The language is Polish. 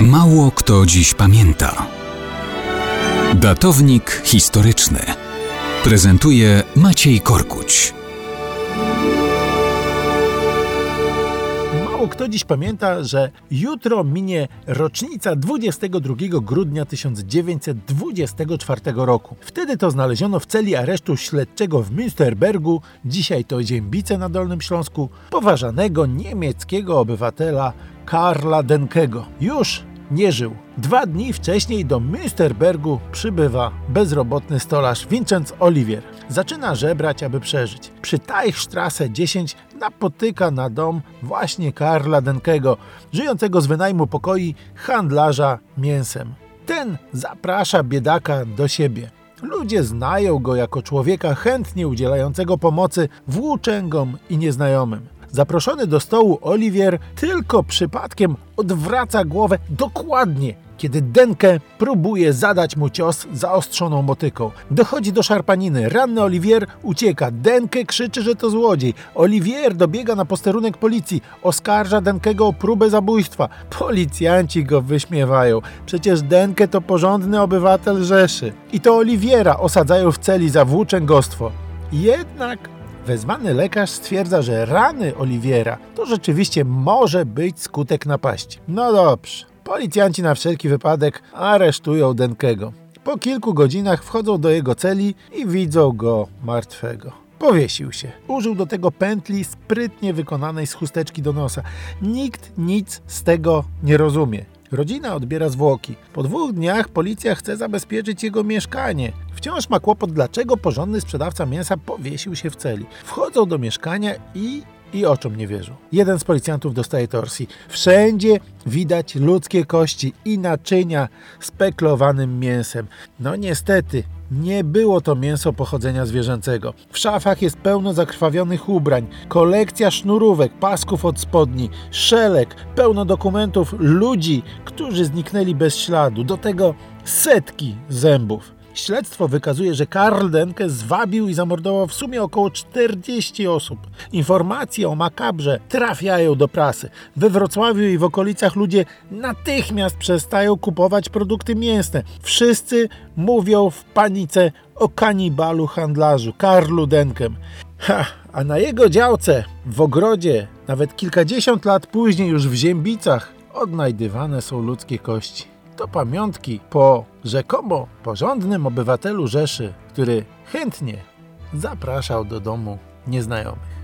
Mało kto dziś pamięta. Datownik historyczny prezentuje Maciej Korkuć. Mało kto dziś pamięta, że jutro minie rocznica 22 grudnia 1924 roku. Wtedy to znaleziono w celi aresztu śledczego w Münsterbergu, dzisiaj to Ziębice na Dolnym Śląsku, poważanego niemieckiego obywatela Karla Denkego. Już nie żył. Dwa dni wcześniej do Münsterbergu przybywa bezrobotny stolarz Vincenz Olivier. Zaczyna żebrać, aby przeżyć. Przy Teichstrasse 10 napotyka na dom właśnie Karla Denkego, żyjącego z wynajmu pokoi handlarza mięsem. Ten zaprasza biedaka do siebie. Ludzie znają go jako człowieka chętnie udzielającego pomocy włóczęgom i nieznajomym. Zaproszony do stołu Oliwier tylko przypadkiem odwraca głowę dokładnie, kiedy Denke próbuje zadać mu cios zaostrzoną motyką. Dochodzi do szarpaniny. Ranny Oliwier ucieka. Denke krzyczy, że to złodziej. Oliwier dobiega na posterunek policji. Oskarża Denkego o próbę zabójstwa. Policjanci go wyśmiewają. Przecież Denke to porządny obywatel Rzeszy. I to Oliwiera osadzają w celi za włóczęgostwo. Jednak Wezwany lekarz stwierdza, że rany Oliwiera to rzeczywiście może być skutek napaści. No dobrze. Policjanci na wszelki wypadek aresztują Denkego. Po kilku godzinach wchodzą do jego celi i widzą go martwego. Powiesił się. Użył do tego pętli sprytnie wykonanej z chusteczki do nosa. Nikt nic z tego nie rozumie. Rodzina odbiera zwłoki. Po dwóch dniach policja chce zabezpieczyć jego mieszkanie. Wciąż ma kłopot, dlaczego porządny sprzedawca mięsa powiesił się w celi. Wchodzą do mieszkania i i oczom nie wierzą. Jeden z policjantów dostaje torsji. Wszędzie widać ludzkie kości i naczynia z peklowanym mięsem. No niestety, nie było to mięso pochodzenia zwierzęcego. W szafach jest pełno zakrwawionych ubrań, kolekcja sznurówek, pasków od spodni, szelek, pełno dokumentów ludzi, którzy zniknęli bez śladu. Do tego setki zębów. Śledztwo wykazuje, że Karl Denke zwabił i zamordował w sumie około 40 osób. Informacje o makabrze trafiają do prasy. We Wrocławiu i w okolicach ludzie natychmiast przestają kupować produkty mięsne. Wszyscy mówią w panice o kanibalu handlarzu, Karlu Denkem. Ha, a na jego działce, w ogrodzie, nawet kilkadziesiąt lat później, już w Ziębicach, odnajdywane są ludzkie kości to pamiątki po rzekomo porządnym obywatelu Rzeszy, który chętnie zapraszał do domu nieznajomych.